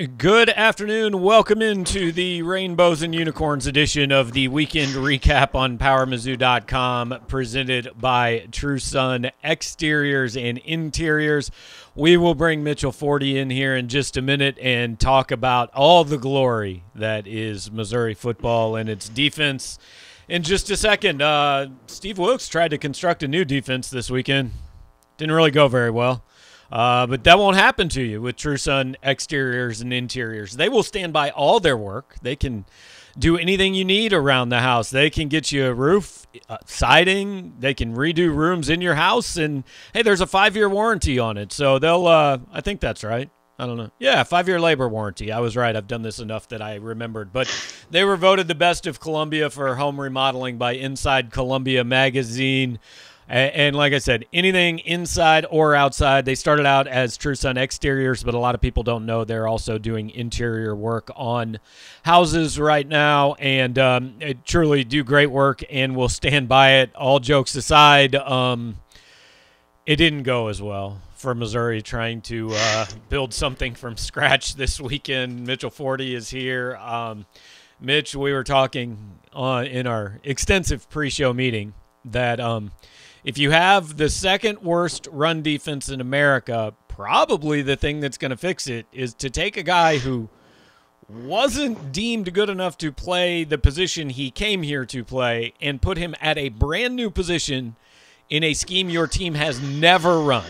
Good afternoon. Welcome into the Rainbows and Unicorns edition of the weekend recap on PowerMizzou.com, presented by True Sun Exteriors and Interiors. We will bring Mitchell Forde in here in just a minute and talk about all the glory that is Missouri football and its defense. In just a second, uh, Steve Wilks tried to construct a new defense this weekend. Didn't really go very well. Uh, but that won't happen to you with True Sun exteriors and interiors. They will stand by all their work. They can do anything you need around the house. They can get you a roof, uh, siding. They can redo rooms in your house, and hey, there's a five year warranty on it. So they'll. Uh, I think that's right. I don't know. Yeah, five year labor warranty. I was right. I've done this enough that I remembered. But they were voted the best of Columbia for home remodeling by Inside Columbia magazine. And, like I said, anything inside or outside. They started out as True Sun exteriors, but a lot of people don't know they're also doing interior work on houses right now, and um, truly do great work and will stand by it. All jokes aside, um, it didn't go as well for Missouri trying to uh, build something from scratch this weekend. Mitchell Forde is here. Um, Mitch, we were talking on in our extensive pre-show meeting that um, if you have the second worst run defense in America, probably the thing that's going to fix it is to take a guy who wasn't deemed good enough to play the position he came here to play and put him at a brand new position in a scheme your team has never run.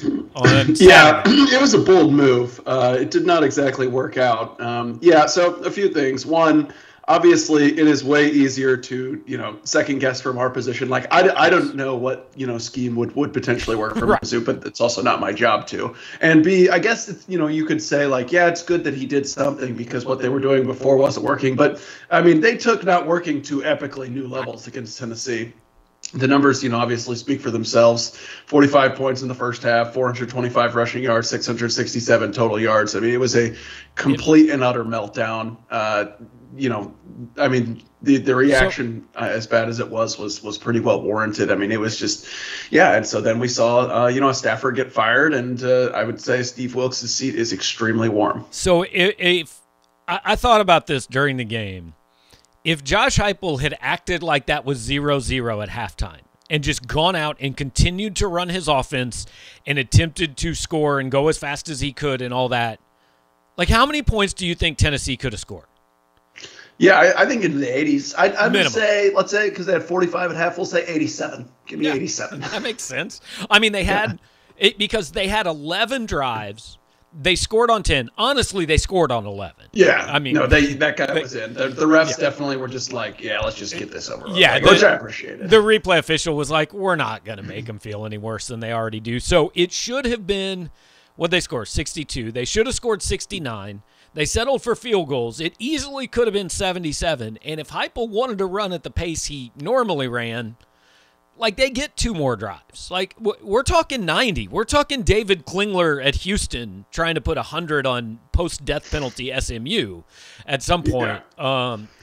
yeah, it was a bold move. Uh, it did not exactly work out. Um, yeah, so a few things. One, obviously it is way easier to you know second guess from our position. Like i, I don't know what you know scheme would would potentially work for right. Mizzou, but it's also not my job to. And b i guess it's, you know you could say like yeah it's good that he did something because what they were doing before wasn't working. But i mean they took not working to epically new levels against tennessee the numbers, you know, obviously speak for themselves. 45 points in the first half, 425 rushing yards, 667 total yards. I mean, it was a complete and utter meltdown. Uh, you know, I mean, the the reaction, so, uh, as bad as it was, was was pretty well warranted. I mean, it was just, yeah. And so then we saw, uh, you know, a staffer get fired, and uh, I would say Steve Wilks' seat is extremely warm. So if, if I, I thought about this during the game if Josh Heupel had acted like that was 0-0 at halftime and just gone out and continued to run his offense and attempted to score and go as fast as he could and all that, like how many points do you think Tennessee could have scored? Yeah, I, I think in the 80s. I, I would say, let's say, because they had 45 at half, we'll say 87. Give me yeah, 87. That makes sense. I mean, they had yeah. it because they had 11 drives they scored on 10. Honestly, they scored on 11. Yeah. I mean, no, they that guy they, was in. The, the refs yeah. definitely were just like, yeah, let's just get this over with. Yeah. Like, the, which I appreciate it. The replay official was like, we're not going to make them feel any worse than they already do. So it should have been, what they score? 62. They should have scored 69. They settled for field goals. It easily could have been 77. And if Heupel wanted to run at the pace he normally ran – like they get two more drives. Like we're talking 90. We're talking David Klingler at Houston trying to put 100 on post death penalty SMU at some point. Yeah. Um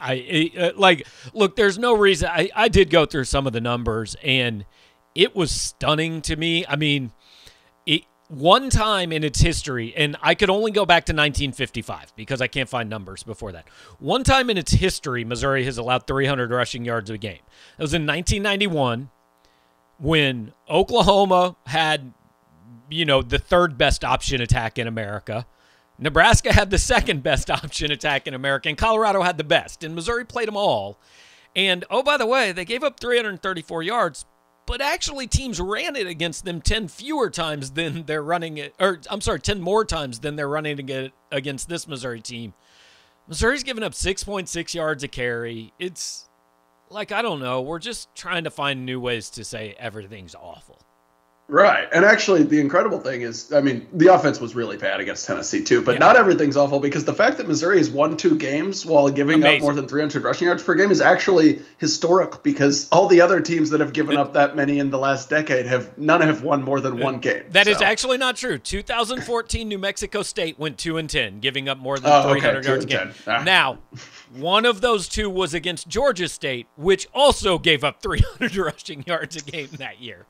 I uh, like look, there's no reason I I did go through some of the numbers and it was stunning to me. I mean, one time in its history, and I could only go back to 1955 because I can't find numbers before that. One time in its history, Missouri has allowed 300 rushing yards a game. It was in 1991 when Oklahoma had, you know, the third best option attack in America. Nebraska had the second best option attack in America, and Colorado had the best, and Missouri played them all. And oh, by the way, they gave up 334 yards, but actually teams ran it against them 10 fewer times than they're running it or I'm sorry 10 more times than they're running it against this Missouri team. Missouri's given up 6.6 yards a carry. It's like I don't know, we're just trying to find new ways to say everything's awful. Right. And actually, the incredible thing is, I mean, the offense was really bad against Tennessee, too, but yeah. not everything's awful because the fact that Missouri has won two games while giving Amazing. up more than 300 rushing yards per game is actually historic because all the other teams that have given up that many in the last decade have none have won more than one game. That so. is actually not true. 2014 New Mexico State went 2 and 10, giving up more than oh, 300 okay, yards a game. Ah. Now, one of those two was against Georgia State, which also gave up 300 rushing yards a game that year.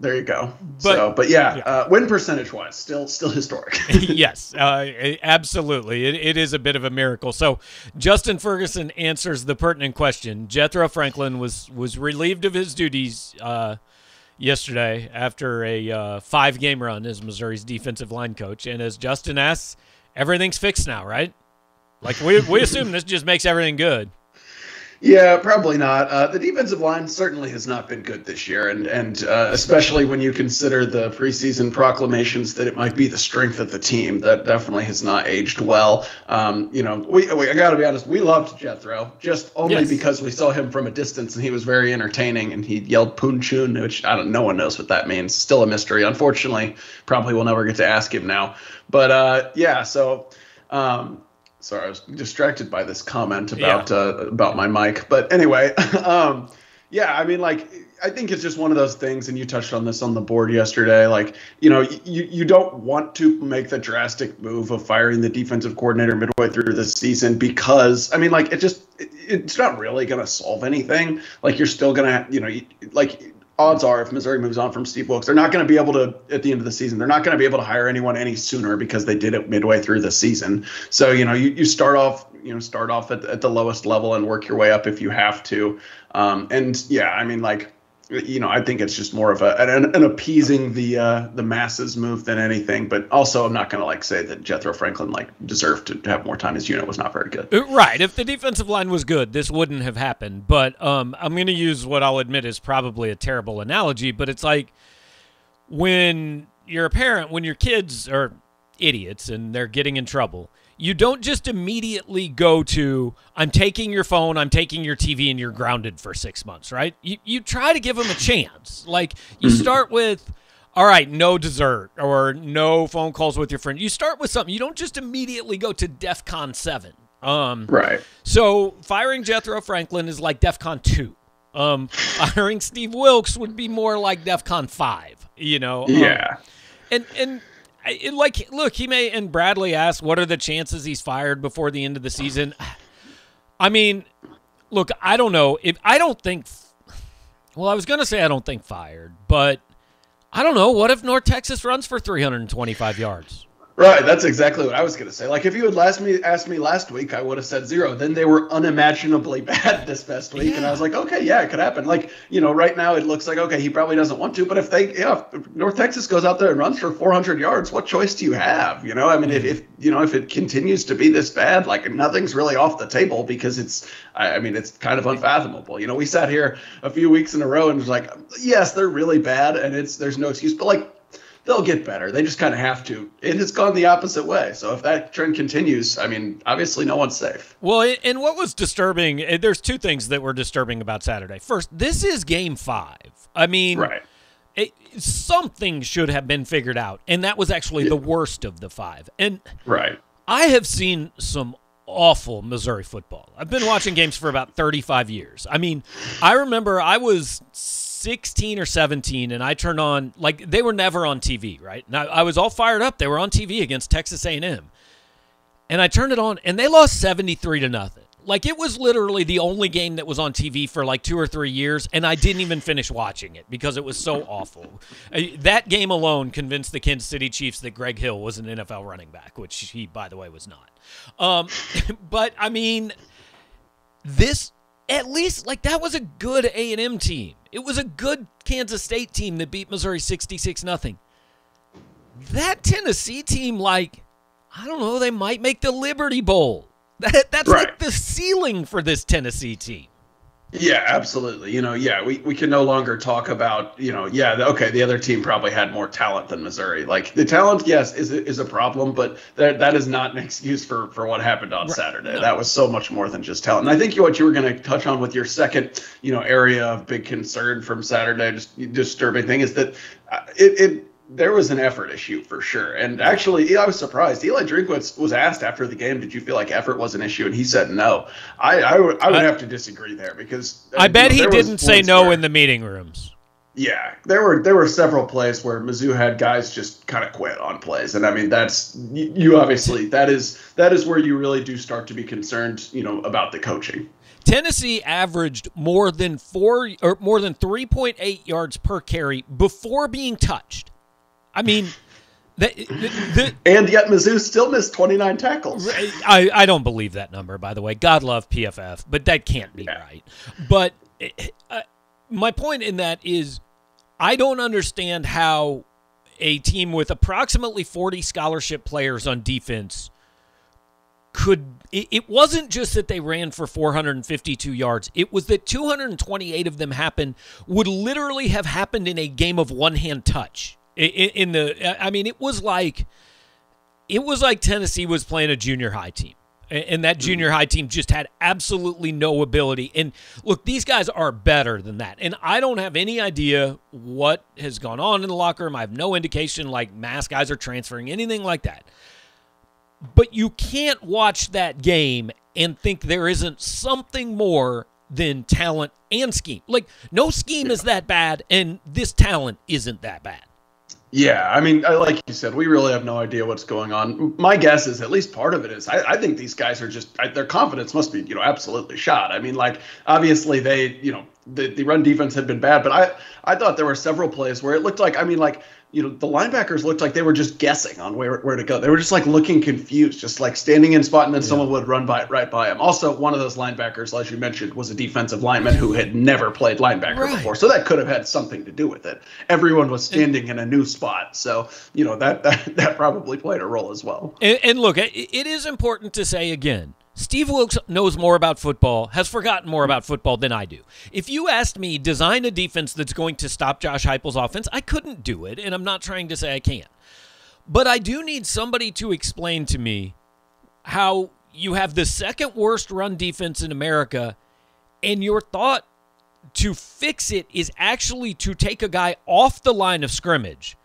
There you go. But, so, but yeah, yeah. Uh, win percentage wise, still still historic. yes, uh, absolutely. It, it is a bit of a miracle. So Justin Ferguson answers the pertinent question. Jethro Franklin was was relieved of his duties uh, yesterday after a uh, five game run as Missouri's defensive line coach, and as Justin asks, everything's fixed now, right? Like we we assume this just makes everything good. Yeah, probably not. Uh, the defensive line certainly has not been good this year, and and uh, especially when you consider the preseason proclamations that it might be the strength of the team, that definitely has not aged well. Um, you know, we, we I got to be honest, we loved Jethro just only yes. because we saw him from a distance and he was very entertaining, and he yelled Punchun, which I don't, no one knows what that means. Still a mystery. Unfortunately, probably we'll never get to ask him now. But uh, yeah, so. Um, sorry, I was distracted by this comment about yeah. uh, about my mic. But anyway, um, yeah, I mean, like, I think it's just one of those things, and you touched on this on the board yesterday. Like, you know, you you don't want to make the drastic move of firing the defensive coordinator midway through the season because, I mean, like, it just it, it's not really going to solve anything. Like, you're still going to, you know, like odds are if Missouri moves on from Steve Wilks, they're not going to be able to at the end of the season. They're not going to be able to hire anyone any sooner because they did it midway through the season. So you know you, you start off you know start off at, at the lowest level and work your way up if you have to. Um, and yeah, I mean like you know, I think it's just more of a an, an appeasing the uh, the masses move than anything. But also, I'm not going to like say that Jethro Franklin like deserved to have more time. His unit was not very good. Uh, right. If the defensive line was good, this wouldn't have happened. But um, I'm going to use what I'll admit is probably a terrible analogy, but it's like when you're a parent, when your kids are idiots and they're getting in trouble you don't just immediately go to i'm taking your phone i'm taking your tv and you're grounded for six months right? You, you try to give them a chance. Like you mm-hmm. start with all right no dessert or no phone calls with your friend. You start with something. You don't just immediately go to defcon 7 um, right. so firing jethro franklin is like defcon 2 um, firing steve wilks would be more like defcon 5 you know? Um, yeah. and and it, like, look, he may. And Bradley asked, "What are the chances he's fired before the end of the season?" I mean, look, I don't know. If I don't think, well, I was gonna say I don't think fired, but I don't know. What if North Texas runs for 325 yards? Right, that's exactly what I was going to say. Like, if you had last me asked me last week, I would have said zero. Then they were unimaginably bad this past week, yeah. and I was like, okay, yeah, it could happen. Like, you know, right now it looks like okay, he probably doesn't want to, but if they, yeah, if North Texas goes out there and runs for 400 yards, what choice do you have? You know, I mean, if, if you know if it continues to be this bad, like nothing's really off the table because it's, I, I mean, it's kind of unfathomable. You know, we sat here a few weeks in a row and was like, yes, they're really bad, and it's there's no excuse, but like they'll get better. They just kind of have to. It has gone the opposite way. So if that trend continues, I mean, obviously no one's safe. Well, and what was disturbing, eh, there's two things that were disturbing about Saturday. First, this is game five. I mean, right. It, something should have been figured out. And that was actually yeah. the worst of the five. And right. I have seen some awful Missouri football. I've been watching games for about 35 years. I mean, I remember I was 16 or 17 and I turned on like they were never on TV, right? Now I was all fired up. They were on TV against Texas A&M. And I turned it on and they lost 73 to nothing. Like it was literally the only game that was on TV for like 2 or 3 years and I didn't even finish watching it because it was so awful. Uh, that game alone convinced the Kansas City Chiefs that Greg Hill was an NFL running back, which he by the way was not. Um, but I mean this at least like that was a good A&M team. It was a good Kansas State team that beat Missouri 66 nothing. That Tennessee team like I don't know, they might make the Liberty Bowl. That that's right. like the ceiling for this Tennessee team. Yeah, absolutely. You know, yeah, we, we can no longer talk about, you know, yeah, okay, the other team probably had more talent than Missouri. Like the talent, yes, is is a problem, but that that is not an excuse for for what happened on right. Saturday. No. That was so much more than just talent. And I think what you were going to touch on with your second, you know, area of big concern from Saturday, just disturbing thing is that uh, it it there was an effort issue for sure. And actually, I was surprised. Eli Drinkwitz was asked after the game, "Did you feel like effort was an issue?" And he said no. I I, would, I would have to disagree there because uh, I bet know, he didn't say no where, in the meeting rooms. Yeah, there were there were several plays where Mizzou had guys just kind of quit on plays, and I mean that's you obviously that is that is where you really do start to be concerned, you know, about the coaching. Tennessee averaged more than four or more than 3.8 yards per carry before being touched. I mean, the, the, and yet Mizzou still missed 29 tackles. I, I don't believe that number, by the way. God love PFF, but that can't be yeah. right. But uh, my point in that is I don't understand how a team with approximately 40 scholarship players on defense could it, it, wasn't just that they ran for 452 yards it was that 228 of them happened would literally have happened in a game of one hand touch in, in the i mean it was like it was like tennessee was playing a junior high team and that mm-hmm. junior high team just had absolutely no ability. And look, these guys are better than that. And I don't have any idea what has gone on in the locker room. I have no indication like mass guys are transferring, anything like that. But you can't watch that game and think there isn't something more than talent and scheme. Like, no scheme is that bad, and this talent isn't that bad. Yeah, I mean, like you said, we really have no idea what's going on. My guess is at least part of it is I, I think these guys are just I, their confidence must be you know absolutely shot. I mean, like obviously they you know the, the run defense had been bad, but I I thought there were several plays where it looked like I mean like you know, the linebackers looked like they were just guessing on where, where to go. They were just like looking confused, just like standing in spot, and then yeah. someone would run by right by him. Also, one of those linebackers, as you mentioned, was a defensive lineman who had never played linebacker right. before, so that could have had something to do with it. Everyone was standing in a new spot, so you know that that, that probably played a role as well. And, and look, it, it is important to say again Steve Wilks knows more about football, has forgotten more about football than I do. If you asked me design a defense that's going to stop Josh Heupel's offense, I couldn't do it, and I'm not trying to say I can't. But I do need somebody to explain to me how you have the second worst run defense in America, and your thought to fix it is actually to take a guy off the line of scrimmage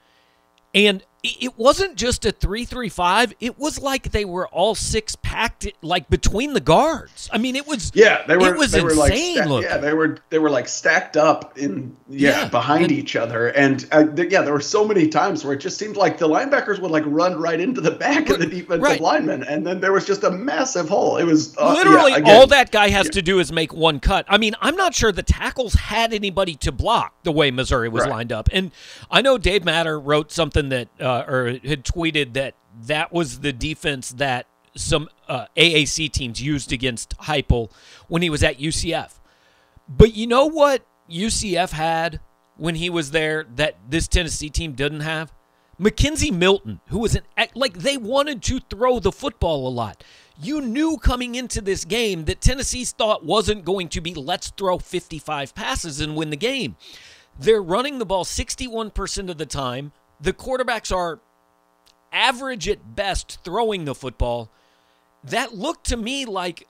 and it wasn't just a 335 it was like they were all six packed like between the guards. I mean it was yeah they were it was they were insane like sta- yeah they were they were like stacked up in yeah, yeah behind and, each other. And uh, th- yeah there were so many times where it just seemed like the linebackers would like run right into the back of the defensive right. lineman and then there was just a massive hole. It was uh, literally yeah, again, all that guy has yeah. to do is make one cut. I mean i'm not sure the tackles had anybody to block the way missouri was right. lined up. And i know dave matter wrote something that uh, uh, or had tweeted that that was the defense that some uh, AAC teams used against Heupel when he was at UCF. But you know what UCF had when he was there that this Tennessee team didn't have? McKenzie Milton, who was an like they wanted to throw the football a lot. You knew coming into this game that Tennessee's thought wasn't going to be let's throw 55 passes and win the game. They're running the ball 61% of the time the quarterbacks are average at best throwing the football. That looked to me like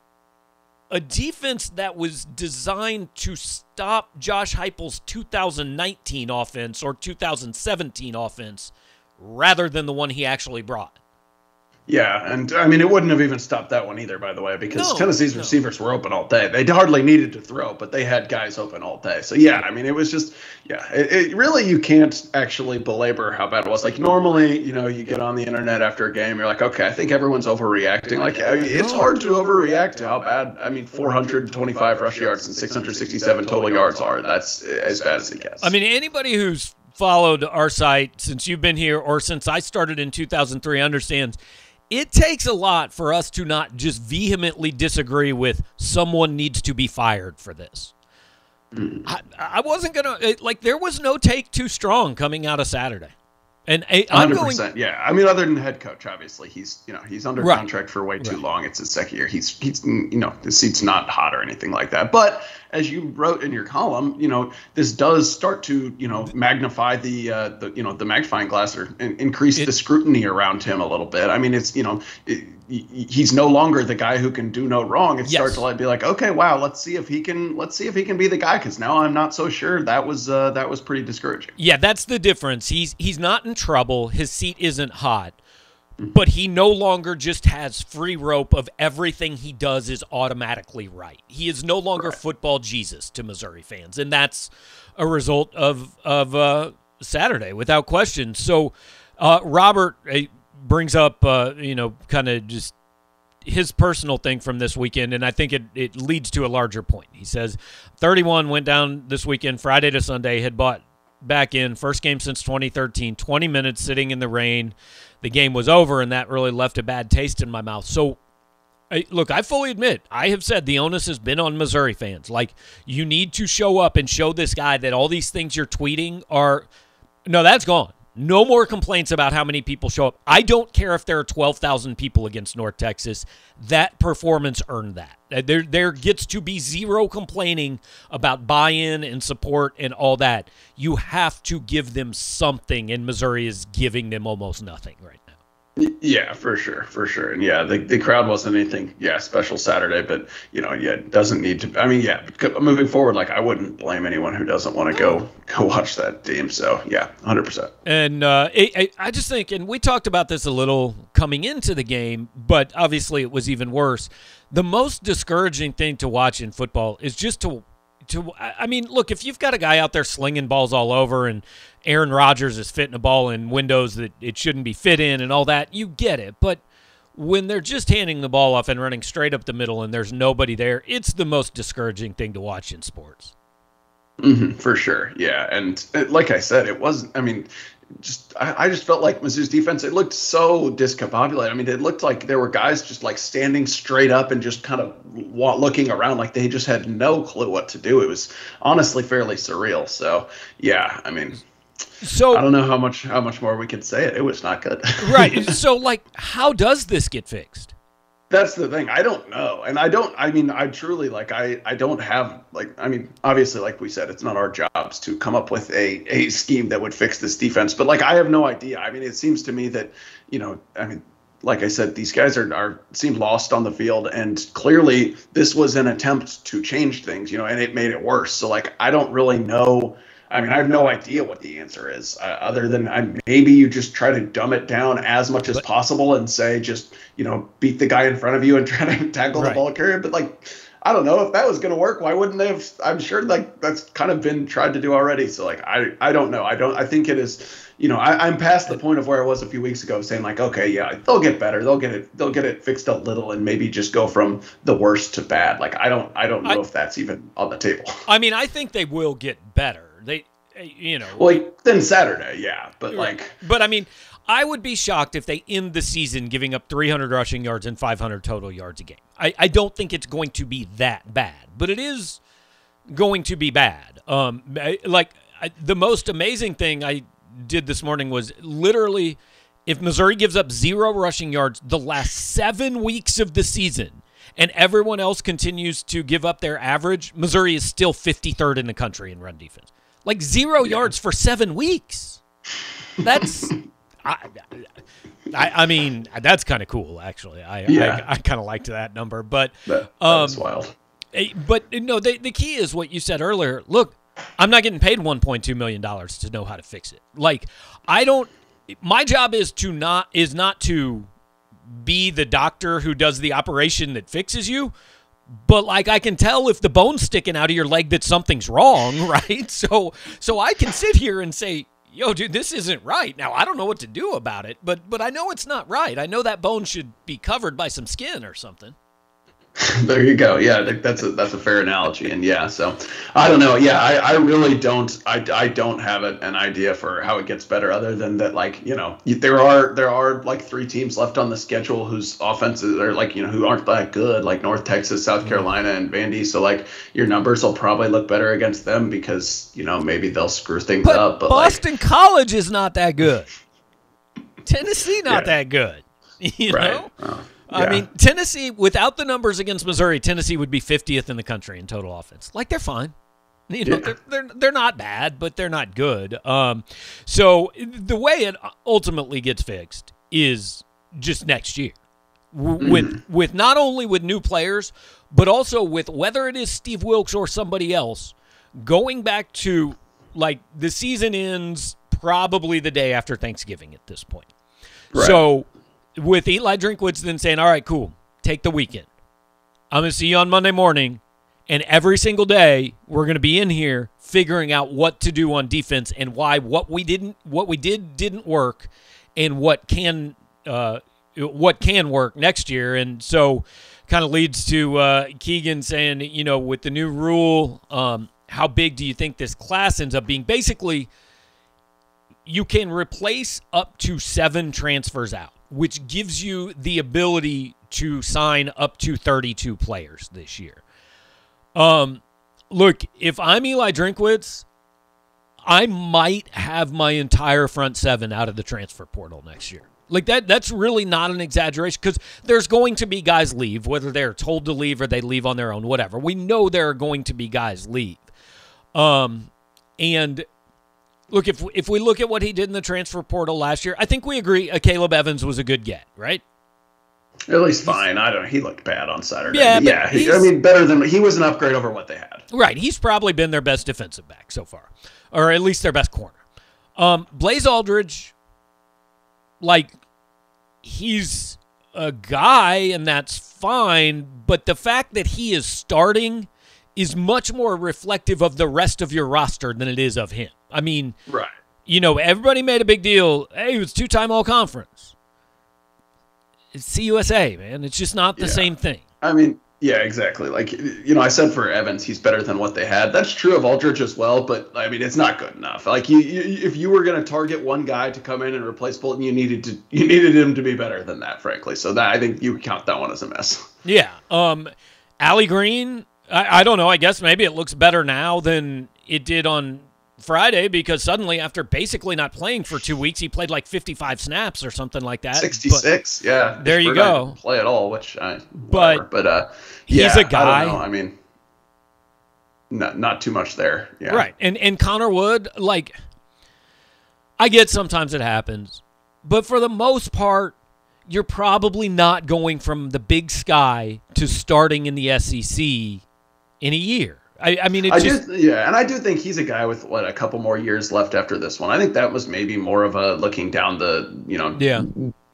a defense that was designed to stop Josh Heupel's 2019 offense or 2017 offense rather than the one he actually brought. Yeah, and I mean it wouldn't have even stopped that one either, by the way, because no, Tennessee's no. receivers were open all day. They hardly needed to throw, but they had guys open all day. So yeah, I mean it was just yeah, it, it, really you can't actually belabor how bad it was. Like normally, you know, you get on the internet after a game, you're like, okay, I think everyone's overreacting. Like uh, it's hard to overreact to how bad. I mean, 425 rush yards and 667 total yards are. That's as bad as it gets. I mean, anybody who's followed our site since you've been here or since I started in 2003 understands it takes a lot for us to not just vehemently disagree with someone needs to be fired for this. Mm. I, I wasn't going to, like, there was no take too strong coming out of Saturday. And I'm 100%, going, yeah. I mean, other than the head coach, obviously, he's you know he's under right. contract for way too right. long. It's his second year. He's he's you know the seat's not hot or anything like that. But as you wrote in your column, you know this does start to you know magnify the uh, the you know the magnifying glass or increase it, the scrutiny around him a little bit. I mean, it's you know. It, he's no longer the guy who can do no wrong. It yes. starts to like be like, okay, wow, let's see if he can let's see if he can be the guy because now I'm not so sure. That was uh, that was pretty discouraging. Yeah, that's the difference. He's he's not in trouble. His seat isn't hot. Mm-hmm. But he no longer just has free rope of everything he does is automatically right. He is no longer right. football Jesus to Missouri fans, and that's a result of of uh, Saturday without question. So, uh, Robert, brings up, uh, you know, kind of just his personal thing from this weekend, and I think it, it leads to a larger point. He says 31 went down this weekend, Friday to Sunday, had bought back in, first game since 2013, 20 minutes sitting in the rain. The game was over, and that really left a bad taste in my mouth. So, I, look, I fully admit, I have said the onus has been on Missouri fans. Like, you need to show up and show this guy that all these things you're tweeting are. No, that's gone. No more complaints about how many people show up. I don't care if there are 12,000 people against North Texas. That performance earned that. Uh, there, there gets to be zero complaining about buy in and support and all that. You have to give them something, and Missouri is giving them almost nothing right. Yeah, for sure, for sure, and yeah, the, the crowd wasn't anything, yeah, special Saturday, but you know, yeah, it doesn't need to. I mean, yeah, moving forward, like I wouldn't blame anyone who doesn't want to go go watch that game. So yeah, hundred percent. And uh, I, I just think, and we talked about this a little coming into the game, but obviously it was even worse. The most discouraging thing to watch in football is just to to I mean, look, if you've got a guy out there slinging balls all over and Aaron Rodgers is fitting a ball in windows that it shouldn't be fit in and all that, you get it. But when they're just handing the ball off and running straight up the middle and there's nobody there, it's the most discouraging thing to watch in sports. Mm-hmm, for sure, yeah, and like I said, it wasn't. I mean, just I, I, just felt like Mizzou's defense it looked so discombobulated. I mean, it looked like there were guys just like standing straight up and just kind of looking around like they just had no clue what to do. It was honestly fairly surreal. So yeah, I mean, so I don't know how much how much more we could say it. It was not good. right. So like, how does this get fixed? That's the thing. I don't know. And i don't i mean i truly like i i don't have like i mean obviously like we said it's not our jobs to come up with a a scheme that would fix this defense. But like i have no idea. I mean it seems to me that you know i mean like i said these guys are are seem lost on the field. And clearly this was an attempt to change things you know and it made it worse. So like i don't really know I mean, I have no idea what the answer is, uh, other than I, maybe you just try to dumb it down as much as possible and say, just you know, beat the guy in front of you and try to tackle right. the ball carrier. But like, I don't know if that was going to work. Why wouldn't they have? I'm sure like that's kind of been tried to do already. So like, I I don't know. I don't. I think it is. You know, I, I'm past the point of where I was a few weeks ago, saying like, okay, yeah, they'll get better. They'll get it. They'll get it fixed a little, and maybe just go from the worst to bad. Like, I don't. I don't know I, if that's even on the table. I mean, I think they will get better they, eh, you know, like then Saturday, yeah, but like, but I mean, I would be shocked if they end the season giving up 300 rushing yards and 500 total yards a game. I, I don't think it's going to be that bad, but it is going to be bad. Um, like I, the most amazing thing I did this morning was literally if Missouri gives up zero rushing yards the last seven weeks of the season and everyone else continues to give up their average, Missouri is still 53rd in the country in run defense. Like zero yeah. yards for seven weeks. That's, I, I, I, mean, that's kind of cool, actually. I, yeah. I, I kind of liked that number, but that, um, wild. Eh, but no, the the key is what you said earlier. Look, I'm not getting paid 1.2 million dollars to know how to fix it. Like, I don't. My job is to not is not to be the doctor who does the operation that fixes you but like I can tell if the bone's sticking out of your leg that something's wrong, right? So so I can sit here and say, "Yo, dude, this isn't right." Now I don't know what to do about it, but but I know it's not right. I know that bone should be covered by some skin or something. there you go. Yeah, that's a that's a fair analogy. And yeah, so I don't know. Yeah, I, I really don't I, I don't have an idea for how it gets better other than that like you know there are there are like three teams left on the schedule whose offenses are like you know who aren't that good like North Texas, South mm-hmm. Carolina, and Vandy. So like your numbers will probably look better against them because you know maybe they'll screw things but up. But Boston like, College is not that good. Tennessee not yeah. that good. You right. know. Oh. I mean, Tennessee, without the numbers against Missouri, Tennessee would be 50th in the country in total offense. Like they're fine. You know, yeah. they're, they're they're not bad, but they're not good. Um, so the way it ultimately gets fixed is just next year, mm. with with not only with new players, but also with whether it is Steve Wilks or somebody else, going back to like the season ends probably the day after Thanksgiving at this point. Right. So with Eli Drinkwitz then saying, all right, cool, take the weekend. I'm going to see you on Monday morning. And every single day, we're going to be in here figuring out what to do on defense and why what we didn't, what we did didn't work, and what can, uh, what can work next year. And so, kind of leads to uh, Keegan saying, you know, with the new rule, um, how big do you think this class ends up being? Basically, you can replace up to seven transfers out, which gives you the ability to sign up to 32 players this year. Um, look, if I'm Eli Drinkwitz, I might have my entire front seven out of the transfer portal next year. Like that that's really not an exaggeration because there's going to be guys leave, whether they're told to leave or they leave on their own, whatever. We know there are going to be guys leave. Um and look if if we look at what he did in the transfer portal last year, I think we agree uh, Akayleb Evans was a good get, right? At least fine. I don't. Know. He looked bad on Saturday. Yeah, yeah. He, I mean, better than he was an upgrade over what they had. Right. He's probably been their best defensive back so far, or at least their best corner. Um, Blaze Alldredge, like, he's a guy, and that's fine. But the fact that he is starting is much more reflective of the rest of your roster than it is of him. I mean, right. You know, everybody made a big deal. Hey, he was two-time All-Conference. It's CUSA, man. It's just not the yeah. same thing. I mean, yeah, exactly. Like you know, I said for Evans, he's better than what they had. That's true of Alldredge as well, but I mean, it's not good enough. Like you, you if you were going to target one guy to come in and replace Bolton, you needed to you needed him to be better than that, frankly. So that I think you count that one as a mess. Yeah. Um, Allie Green. I, I don't know. I guess maybe it looks better now than it did on Friday because suddenly, after basically not playing for two weeks, he played like 55 snaps or something like that. 66, but yeah. There you go. Play at all, which I. But but uh, yeah, he's a guy. I, I, mean, not not too much there. Yeah. Right, and and Connor Wood, like, I get sometimes it happens, but for the most part, you're probably not going from the Big Sky to starting in the SEC in a year. I, I mean, I just do, yeah, and I do think he's a guy with what a couple more years left after this one. I think that was maybe more of a looking down the you know yeah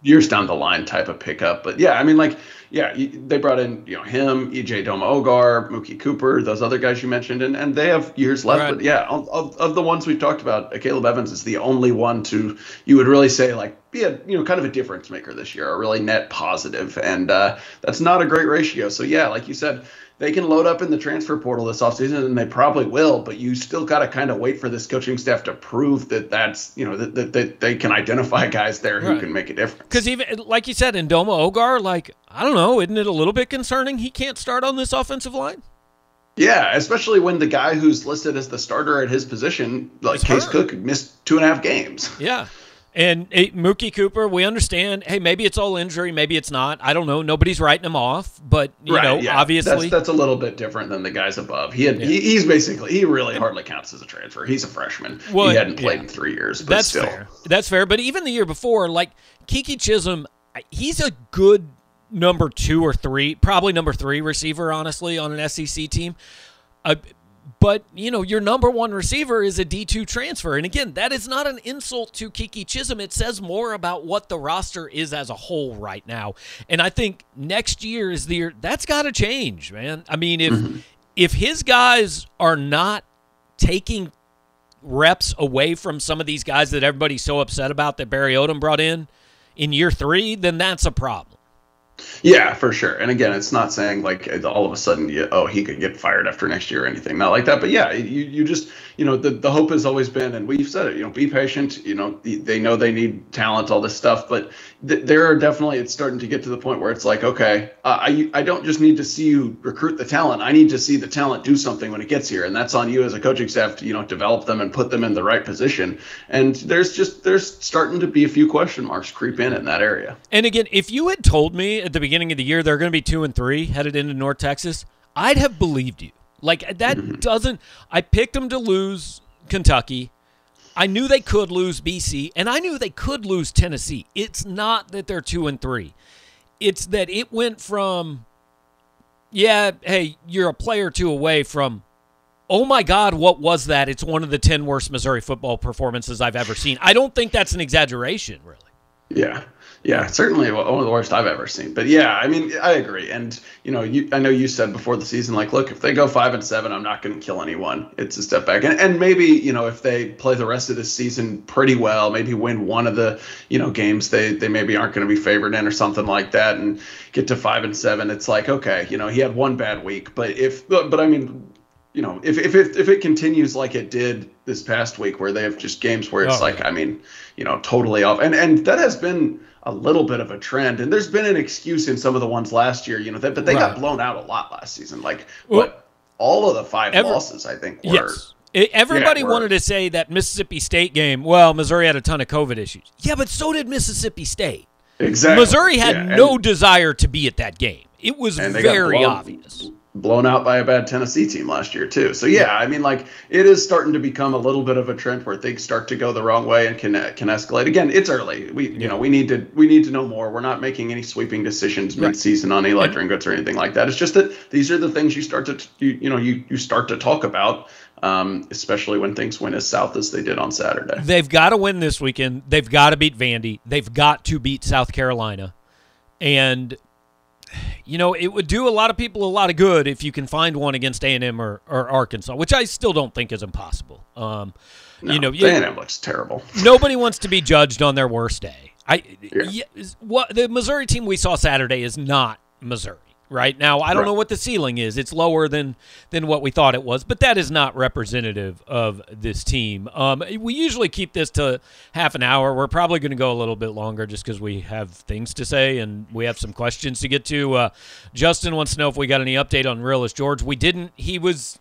years down the line type of pickup. But yeah, I mean, like yeah, they brought in you know him, EJ Ndoma-Ogar, Mookie Cooper, those other guys you mentioned, and, and they have years left. Right. But yeah, of, of the ones we've talked about, Akayleb Evans is the only one to you would really say like be a you know kind of a difference maker this year, a really net positive, and uh, that's not a great ratio. So yeah, like you said they can load up in the transfer portal this offseason, and they probably will, but you still got to kind of wait for this coaching staff to prove that that's, you know, that, that, that they can identify guys there who right. can make a difference. Because even, like you said, in Ndoma-Ogar, like, I don't know, isn't it a little bit concerning he can't start on this offensive line? Yeah, especially when the guy who's listed as the starter at his position, like Case Cook, missed two and a half games. Yeah. And hey, Mookie Cooper, we understand. Hey, maybe it's all injury, maybe it's not. I don't know. Nobody's writing him off, but you right, know, yeah. obviously that's, that's, a little bit different than the guys above. He had yeah. he, he's basically he really hardly counts as a transfer. He's a freshman. Well, he hadn't played yeah. in three years. But that's still. fair. That's fair. But even the year before, like Keke Chism, he's a good number two or three, probably number three receiver, honestly, on an SEC team. Uh, but you know your number one receiver is a D2 transfer. And again, that is not an insult to Keke Chism. It says more about what the roster is as a whole right now. And I think next year is the year that's got to change, man. I mean, if mm-hmm. if his guys are not taking reps away from some of these guys that everybody's so upset about that Barry Odom brought in in year 3, then that's a problem. Yeah, for sure. And again, it's not saying like all of a sudden, you, oh, he could get fired after next year or anything, not like that. But yeah, you, you just, you know, the, the hope has always been, and we've said it, you know, be patient. You know, they know they need talent, all this stuff, but th- there are definitely, it's starting to get to the point where it's like, okay, uh, I, I don't just need to see you recruit the talent. I need to see the talent do something when it gets here. And that's on you as a coaching staff to, you know, develop them and put them in the right position. And there's just, there's starting to be a few question marks creep in in that area. And again, if you had told me at the beginning of the year they're going to be two and three headed into North Texas, I'd have believed you. Like that mm-hmm. doesn't. I picked them to lose Kentucky. I knew they could lose BC, and I knew they could lose Tennessee. It's not that they're two and three. It's that it went from, yeah, hey, you're a player two away from, oh my God, what was that? It's one of the 10 worst Missouri football performances I've ever seen. I don't think that's an exaggeration, really. Yeah. Yeah, certainly one of the worst I've ever seen. But yeah, I mean, I agree. And you know, you, I know you said before the season, like, look, if they go five and seven, I'm not going to kill anyone. It's a step back. And, and maybe you know, if they play the rest of the season pretty well, maybe win one of the you know games they they maybe aren't going to be favored in or something like that, and get to five and seven, it's like okay, you know, he had one bad week, but if but, but I mean, you know, if if it, if it continues like it did this past week, where they have just games where it's oh, like, yeah. I mean, you know, totally off, and and that has been a little bit of a trend. And there's been an excuse in some of the ones last year, you know, that, but they right. got blown out a lot last season. Like well, what all of the five every, losses, I think, were. Yes. Everybody yeah, wanted to say that Mississippi State game. Well, Missouri had a ton of COVID issues. Yeah, but so did Mississippi State. Exactly. Missouri had yeah, no desire to be at that game. It was very obvious blown out by a bad Tennessee team last year too. So yeah, I mean like it is starting to become a little bit of a trend where things start to go the wrong way and can can escalate. Again, it's early. We you know we need to we need to know more. We're not making any sweeping decisions right. mid-season on Eli Drinkwitz or anything like that. It's just that these are the things you start to you, you know you you start to talk about. Um, especially when things went as south as they did on Saturday. They've got to win this weekend. They've got to beat Vandy. They've got to beat South Carolina. And you know, it would do a lot of people a lot of good if you can find one against A&M or, or Arkansas, which I still don't think is impossible. Um, no, you know, A&M looks terrible. nobody wants to be judged on their worst day. I yeah. what the Missouri team we saw Saturday is not Missouri right? Now i don't right. know what the ceiling is. It's lower than than what we thought it was but that is not representative of this team. Um, we usually keep this to half an hour. We're probably going to go a little bit longer just because we have things to say and we have some questions to get to. Uh, justin wants to know if we got any update on Realus George. We didn't. He was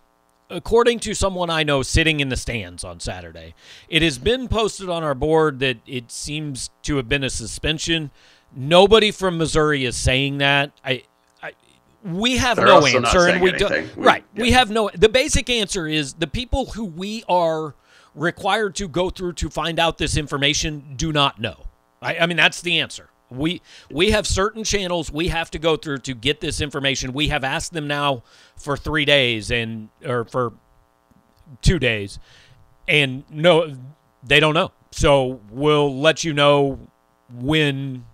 according to someone i know sitting in the stands on saturday. It has been posted on our board that it seems to have been a suspension. Nobody from missouri is saying that. I we have They're no answer and we don't right. Yeah. we have no the basic answer is the people who we are required to go through to find out this information do not know. I, I mean that's the answer. We we have certain channels we have to go through to get this information. We have asked them now for three days and or for two days and no they don't know. So we'll let you know when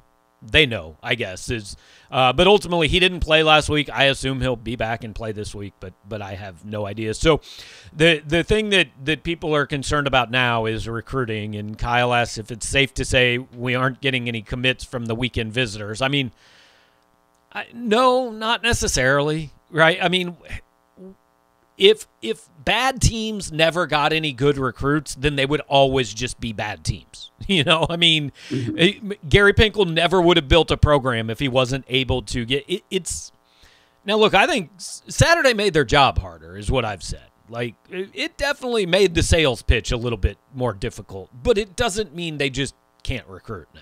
they know i guess is uh, but ultimately, he didn't play last week. I assume he'll be back and play this week, but but I have no idea. So, the the thing that that people are concerned about now is recruiting. And Kyle asks if it's safe to say we aren't getting any commits from the weekend visitors. I mean, I, no, not necessarily. Right? I mean, if if bad teams never got any good recruits, then they would always just be bad teams. You know, I mean, mm-hmm. eh, Gary Pinkel never would have built a program if he wasn't able to get it, it's. Now, look, I think Saturday made their job harder, is what I've said. Like, it definitely made the sales pitch a little bit more difficult, but it doesn't mean they just can't recruit now.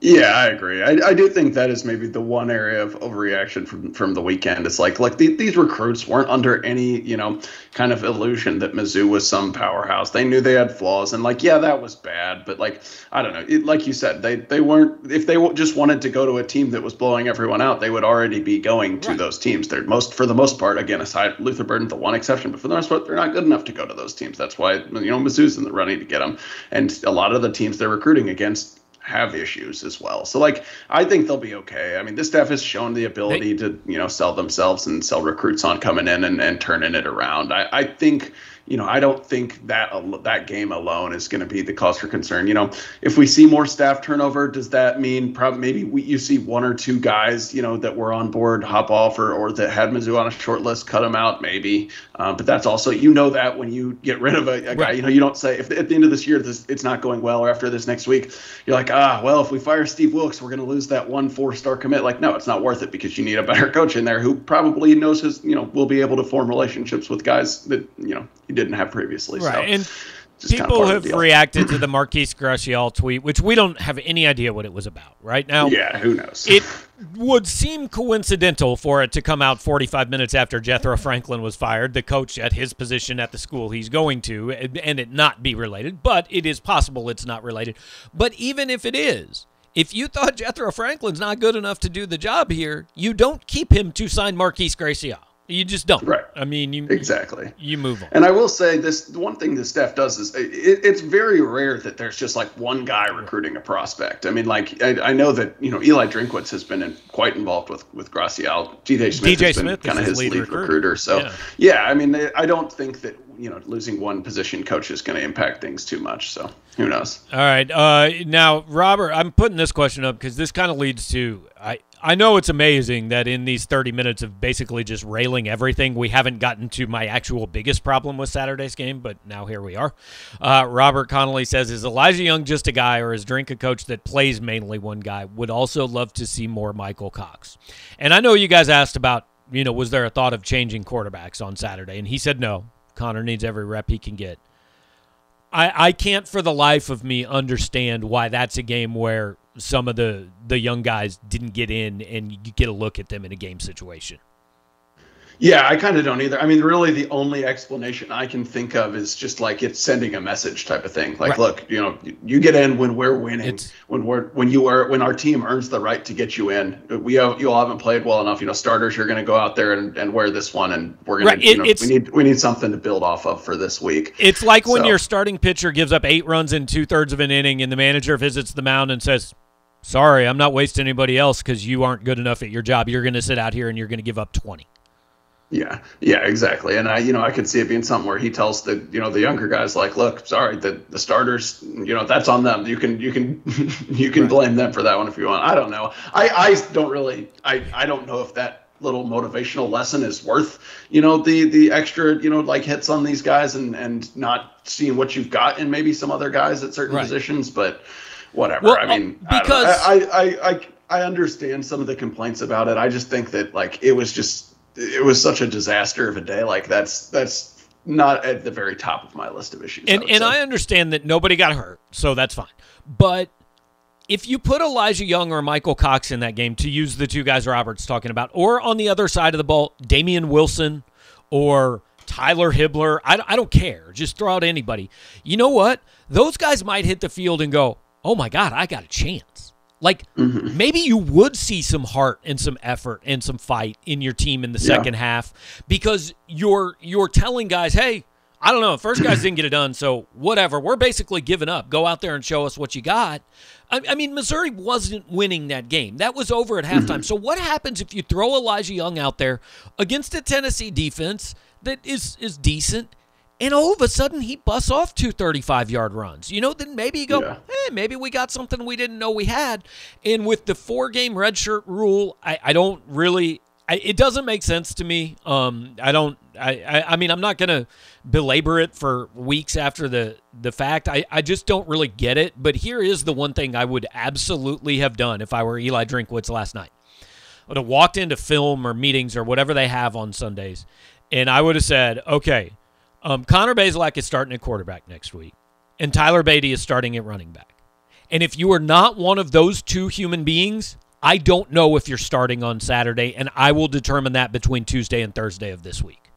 Yeah, I agree. I, I do think that is maybe the one area of overreaction from from the weekend. It's like like the, these recruits weren't under any you know kind of illusion that Mizzou was some powerhouse. They knew they had flaws, and like yeah, that was bad. But like I don't know, it, like you said, they they weren't. If they just wanted to go to a team that was blowing everyone out, they would already be going to right. those teams. They're most for the most part. Again, aside Luther Burden, the one exception, but for the most part, they're not good enough to go to those teams. That's why you know Mizzou's in the running to get them, and a lot of the teams they're recruiting against have issues as well. So like I think they'll be okay. I mean, this staff has shown the ability to, you know, sell themselves and sell recruits on coming in and, and turning it around. I, I think you know, I don't think that that game alone is going to be the cause for concern. You know, if we see more staff turnover, does that mean probably maybe we, you see one or two guys, you know, that were on board hop off or, or that had Mizzou on a short list, cut them out maybe. Um, but that's also you know that when you get rid of a, a guy, right. you know, you don't say if at the end of this year this, it's not going well or after this next week, you're like ah well if we fire Steve Wilks we're going to lose that one four star commit. Like no, it's not worth it because you need a better coach in there who probably knows his you know will be able to form relationships with guys that you know didn't have previously. Right. So and people have reacted to the Marquise Gracial tweet, which we don't have any idea what it was about right now. Yeah, who knows? It would seem coincidental for it to come out 45 minutes after Jethro Franklin was fired, the coach at his position at the school he's going to, and it not be related. But it is possible it's not related. But even if it is, if you thought Jethro Franklin's not good enough to do the job here, you don't keep him to sign Marquise Gracial. You just don't. Right. I mean, you exactly. You move on. And I will say this: one thing that Steph does is it, it's very rare that there's just like one guy recruiting a prospect. I mean, like I, I know that you know Eli Drinkwitz has been in, quite involved with with Gracial. DJ Smith DJ has been kind of his lead, lead recruiter. recruiter. So yeah. yeah, I mean, I don't think that you know losing one position coach is going to impact things too much. So who knows? All right. Uh, now, Robert, I'm putting this question up because this kind of leads to I I know it's amazing that in these 30 minutes of basically just railing everything, we haven't gotten to my actual biggest problem with Saturday's game, but now here we are. Uh, Robert Connolly says, Is Elijah Young just a guy or is Drink a coach that plays mainly one guy? Would also love to see more Michael Cox. And I know you guys asked about, you know, was there a thought of changing quarterbacks on Saturday? And he said no. Connor needs every rep he can get. I, I can't for the life of me understand why that's a game where some of the the young guys didn't get in and you get a look at them in a game situation. Yeah, I kind of don't either. I mean, really, the only explanation I can think of is just like it's sending a message type of thing. Like, right. look, you know, you get in when we're winning, it's, when we're when you are when our team earns the right to get you in. We have you all haven't played well enough. You know, starters, you're going to go out there and, and wear this one, and we're going right. to. You know, we need we need something to build off of for this week. It's like so. when your starting pitcher gives up eight runs in two thirds of an inning, and the manager visits the mound and says, Sorry, I'm not wasting anybody else because you aren't good enough at your job. You're going to sit out here and you're going to give up 20. Yeah, yeah, exactly. And I, you know, I could see it being something where he tells the, you know, the younger guys like, look, sorry, the the starters, you know, that's on them. You can you can you can right. blame them for that one if you want. I don't know. I I don't really I I don't know if that little motivational lesson is worth, you know, the the extra, you know, like hits on these guys and and not seeing what you've got in maybe some other guys at certain right. positions, but whatever. Well, I oh, mean, because I, I, I, I I understand some of the complaints about it. I just think that like it was just it was such a disaster of a day. Like that's that's not at the very top of my list of issues. And I and say. I understand that nobody got hurt, so that's fine. But if you put Elijah Young or Michael Cox in that game, to use the two guys Robert's talking about, or on the other side of the ball, Damian Wilson or Tyler Hibbler, I, I don't care. Just throw out anybody. You know what? Those guys might hit the field and go, oh my God, I got a chance. Like mm-hmm. maybe you would see some heart and some effort and some fight in your team in the second yeah. half because you're you're telling guys, hey, I don't know, first guys didn't get it done, so whatever. We're basically giving up. Go out there and show us what you got. I, I mean, Missouri wasn't winning that game. That was over at halftime. Mm-hmm. So what happens if you throw Elijah Young out there against a Tennessee defense that is is decent? And all of a sudden he busts off two 35 yard runs. You know, then maybe you go, yeah. hey, maybe we got something we didn't know we had. And with the four game redshirt rule, I, I don't really. I, it doesn't make sense to me. Um, I don't. I, I, I mean, I'm not gonna belabor it for weeks after the the fact. I, I just don't really get it. But here is the one thing I would absolutely have done if I were Eli Drinkwitz last night. I would have walked into film or meetings or whatever they have on Sundays, and I would have said, okay, um, Connor Bazelak is starting at quarterback next week, and Tyler Badie is starting at running back. And if you are not one of those two human beings, I don't know if you're starting on Saturday, and I will determine that between Tuesday and Thursday of this week.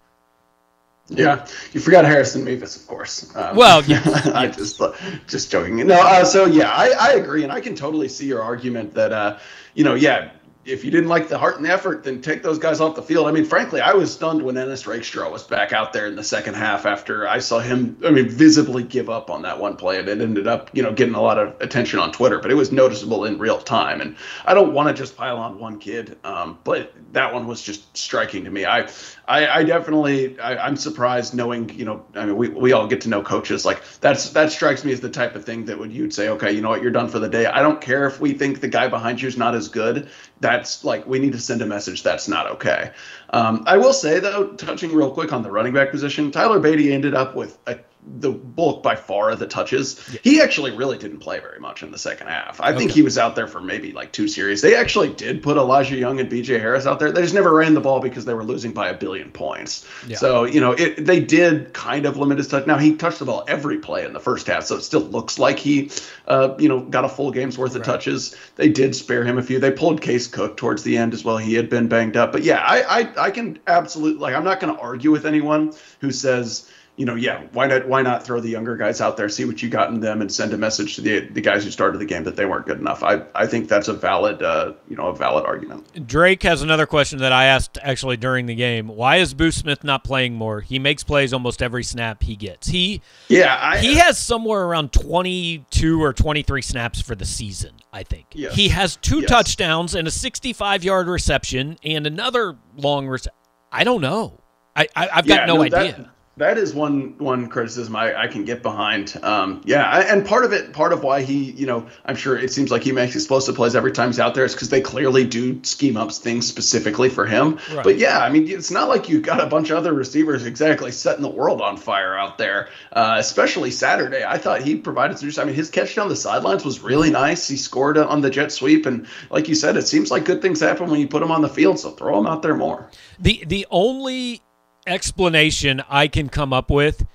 Yeah, you forgot Harrison Mevis, of course. Um, well, yeah, I just uh, just joking. No, uh, so yeah, I, I agree, and I can totally see your argument that uh, you know, yeah, if you didn't like the heart and effort, then take those guys off the field. I mean, frankly, I was stunned when Ennis Rakestraw was back out there in the second half after I saw him, I mean, visibly give up on that one play. And it ended up, you know, getting a lot of attention on Twitter, but it was noticeable in real time. And I don't want to just pile on one kid, um, but that one was just striking to me. I, I, I definitely, I, am surprised knowing, you know, I mean, we, we all get to know coaches. Like that's, that strikes me as the type of thing that would, you'd say, okay, you know what, you're done for the day. I don't care if we think the guy behind you is not as good that's like we need to send a message that's not okay. Um, I will say though, touching real quick on the running back position, Tyler Badie ended up with a the bulk by far of the touches. Yeah. He actually really didn't play very much in the second half. I okay. think he was out there for maybe like two series. They actually did put Elijah Young and BJ Harris out there. They just never ran the ball because they were losing by a billion points. Yeah. So, you know, it, they did kind of limit his touch. Now, he touched the ball every play in the first half, so it still looks like he, uh, you know, got a full game's worth of right. touches. They did spare him a few. They pulled Case Cook towards the end as well. He had been banged up. But yeah, I, I, I can absolutely, like, I'm not going to argue with anyone who says, you know, yeah, why not why not throw the younger guys out there, see what you got in them, and send a message to the the guys who started the game that they weren't good enough. I I think that's a valid uh, you know a valid argument. Drake has another question that I asked actually during the game. Why is Boo Smith not playing more? He makes plays almost every snap he gets. He yeah I, he has somewhere around twenty two or twenty three snaps for the season. I think yes. he has two yes. touchdowns and a sixty five yard reception and another long reception. I don't know. I, I have got yeah, no, no idea. That, is one one criticism I, I can get behind. Um, yeah, I, and part of it, part of why he, you know, I'm sure it seems like he makes explosive plays every time he's out there is because they clearly do scheme up things specifically for him. Right. But yeah, I mean, it's not like you've got a bunch of other receivers exactly setting the world on fire out there. Uh, especially Saturday, I thought he provided some. I mean, his catch down the sidelines was really nice. He scored on the jet sweep, and like you said, it seems like good things happen when you put him on the field. So throw him out there more. The the only explanation I can come up with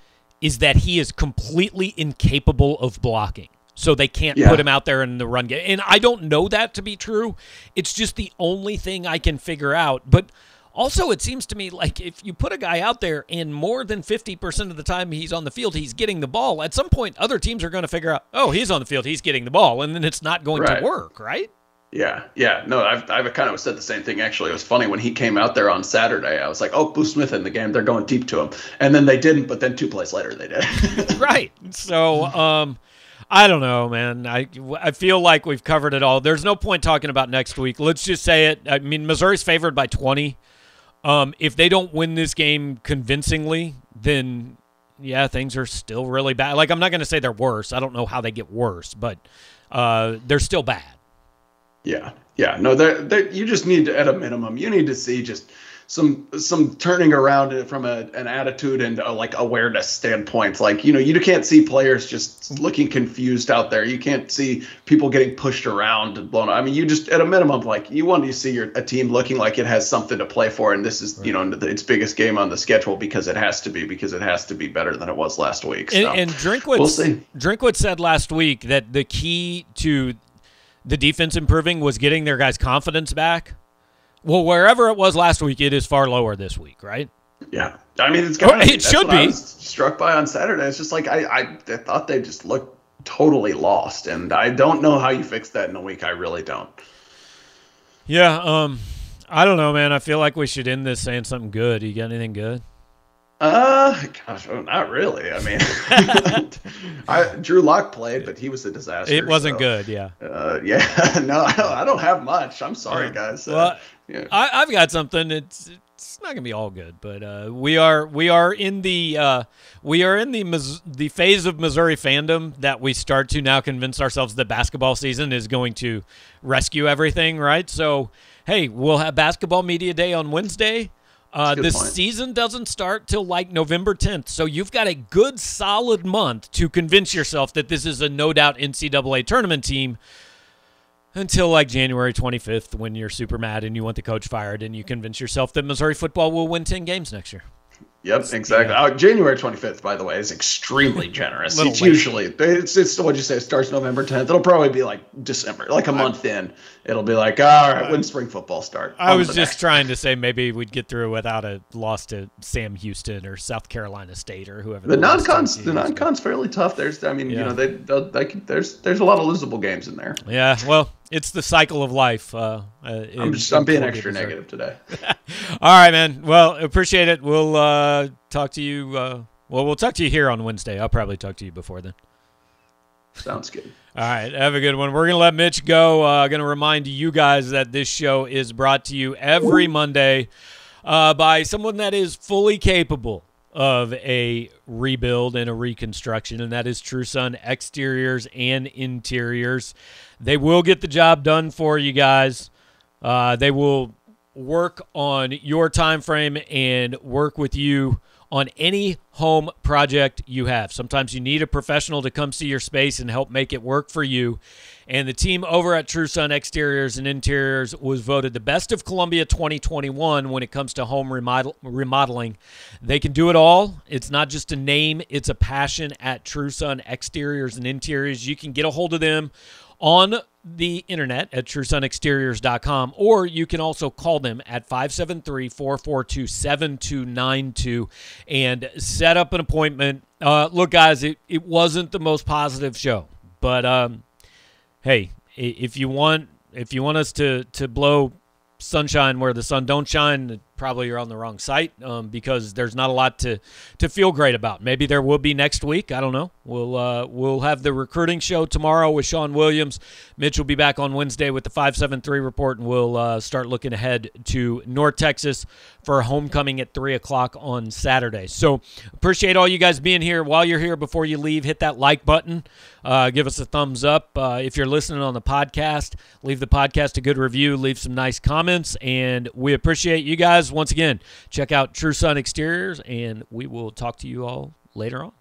is that he is completely incapable of blocking. So they can't yeah. put him out there in the run game. And I don't know that to be true. It's just the only thing I can figure out. But also, it seems to me like if you put a guy out there and more than 50% of the time he's on the field, he's getting the ball, at some point, other teams are going to figure out, oh, he's on the field, he's getting the ball. And then it's not going right. to work, right? Yeah, yeah. No, I've, I've kind of said the same thing, actually. It was funny when he came out there on Saturday. I was like, oh, Boo Smith in the game. They're going deep to him. And then they didn't, but then two plays later they did. right. So, um, I don't know, man. I, I feel like we've covered it all. There's no point talking about next week. Let's just say it. I mean, Missouri's favored by 20. Um, if they don't win this game convincingly, then yeah, things are still really bad. Like, I'm not going to say they're worse. I don't know how they get worse, but uh, they're still bad. Yeah, yeah. No, they're, they're, you just need to, at a minimum, you need to see just some some turning around from a, an attitude and a, like awareness standpoint. Like you know, you can't see players just looking confused out there. You can't see people getting pushed around and blown. Up. I mean, you just at a minimum, like you want to see your a team looking like it has something to play for, and this is right. you know its biggest game on the schedule because it has to be because it has to be better than it was last week. So, and, and Drinkwitz, we'll. Drinkwitz said last week that the key to the defense improving was getting their guys' confidence back. Well, wherever it was last week, it is far lower this week, right? Yeah, I mean it's kind of, it should be struck by on Saturday. It's just like I, I, I thought they just looked totally lost, and I don't know how you fix that in a week. I really don't. Yeah, um, I don't know, man. I feel like we should end this saying something good. You got anything good? Uh, gosh, oh, not really. I mean, I, Drew Lock played, but he was a disaster. It wasn't so, good. Yeah. Uh, yeah. no, I don't, I don't, have much. I'm sorry, guys. Uh, well, yeah. I, have got something. It's it's not gonna be all good, but uh, we are we are in the uh, we are in the the phase of Missouri fandom that we start to now convince ourselves that basketball season is going to rescue everything. Right. So hey, we'll have basketball media day on Wednesday. Uh, the point. season doesn't start till like November 10th, so you've got a good solid month to convince yourself that this is a no doubt NCAA tournament team until like January 25th when you're super mad and you want the coach fired and you convince yourself that Missouri football will win 10 games next year. Yep, exactly. Yeah. Uh, January 25th, by the way, is extremely generous. it's late. usually it's it's what you say. It starts November 10th. It'll probably be like December, like a month I, in. It'll be like, all right, when spring football start? I was just next. trying to say maybe we'd get through without a loss to Sam Houston or South Carolina State or whoever. The, non-cons, the non-cons fairly tough. There's, I mean, yeah. you know, they, they, they there's there's a lot of losable games in there. Yeah, well, it's the cycle of life. Uh, uh, I'm just I'm being extra negative today. All right, man. Well, appreciate it. We'll uh, talk to you. Uh, well, we'll talk to you here on Wednesday. I'll probably talk to you before then. Sounds good. All right, have a good one. We're gonna let Mitch go. Uh, gonna remind you guys that this show is brought to you every Monday uh, by someone that is fully capable of a rebuild and a reconstruction, and that is TruSun Exteriors and Interiors. They will get the job done for you guys. Uh, they will work on your time frame and work with you on any home project you have. Sometimes you need a professional to come see your space and help make it work for you. And the team over at True Sun Exteriors and Interiors was voted the best of Columbia 2021 when it comes to home remodel- remodeling. They can do it all. It's not just a name, it's a passion at True Sun Exteriors and Interiors. You can get a hold of them on the internet at truesunexteriors.com, or you can also call them at 573 442 7292 and set up an appointment. Uh, look, guys, it, it wasn't the most positive show, but um, hey, if you want if you want us to to blow sunshine where the sun don't shine, probably you're on the wrong site um, because there's not a lot to to feel great about. Maybe there will be next week. I don't know. We'll uh, we'll have the recruiting show tomorrow with Sean Williams. Mitch will be back on Wednesday with the 573 report, and we'll uh, start looking ahead to North Texas for homecoming at three o'clock on Saturday. So appreciate all you guys being here. While you're here, before you leave, hit that like button. Uh, give us a thumbs up. Uh, if you're listening on the podcast, leave the podcast a good review. Leave some nice comments, and we appreciate you guys once again, check out True Sun Exteriors, and we will talk to you all later on.